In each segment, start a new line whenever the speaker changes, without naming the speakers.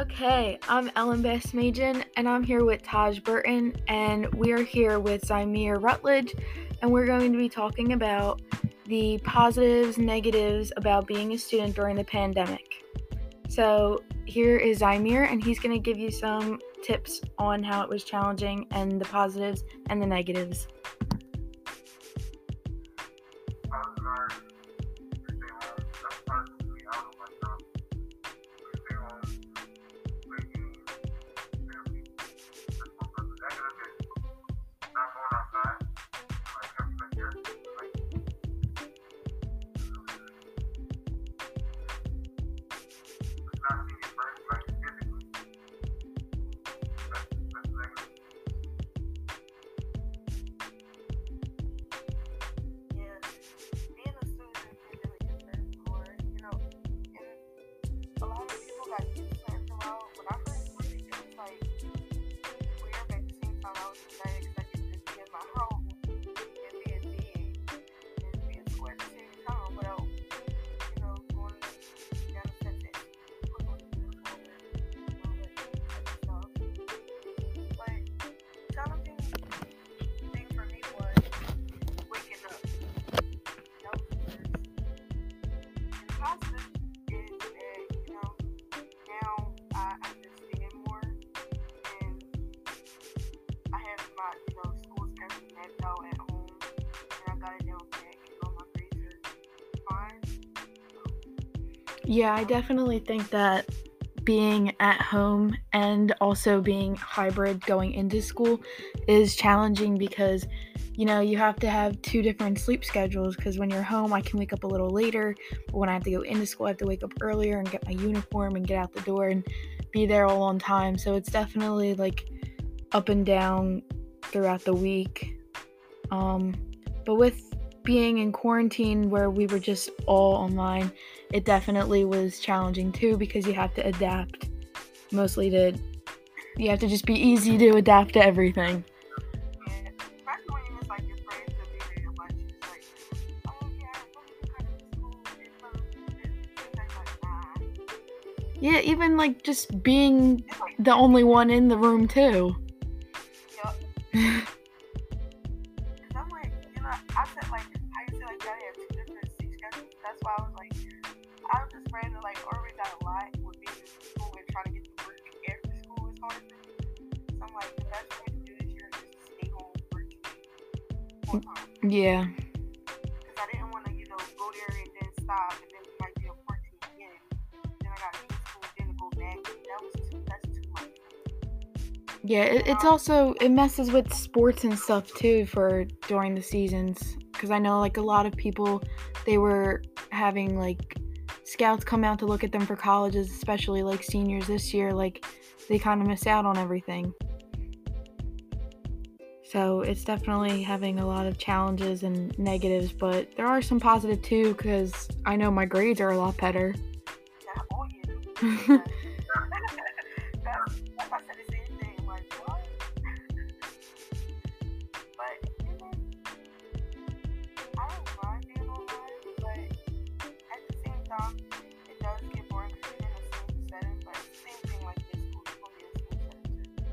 Okay, I'm Ellen Bassmajan, and I'm here with Taj Burton, and we are here with Zymir Rutledge, and we're going to be talking about the positives, negatives about being a student during the pandemic. So here is Zymir, and he's going to give you some tips on how it was challenging and the positives and the negatives. lá naquele lugar. Yeah, I definitely think that being at home and also being hybrid going into school is challenging because you know you have to have two different sleep schedules. Because when you're home I can wake up a little later but when I have to go into school I have to wake up earlier and get my uniform and get out the door and be there all on time. So it's definitely like up and down throughout the week um but with being in quarantine where we were just all online, it definitely was challenging too because you have to adapt mostly to you have to just be easy to adapt to everything. Yeah, even like just being the only one in the room too.
Yep. I said like that's why I was like, I was just like got a lot with being in school and trying to get to work after school is hard for me. So I'm like, the best way to do this year is just stay home.
Yeah. Yeah, it, it's also it messes with sports and stuff too for during the seasons because I know like a lot of people they were having like scouts come out to look at them for colleges, especially like seniors this year, like they kind of miss out on everything. So it's definitely having a lot of challenges and negatives, but there are some positive too because I know my grades are a lot better.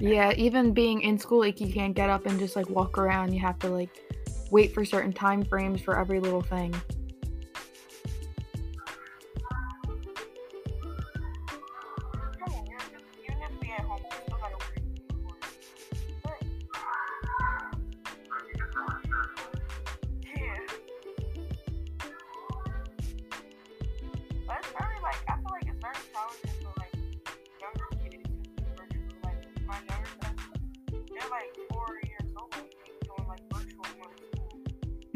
Yeah,
even being in school, like you can't get up and just like walk around. You have to like wait for certain time frames for every little thing.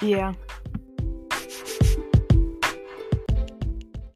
Yeah.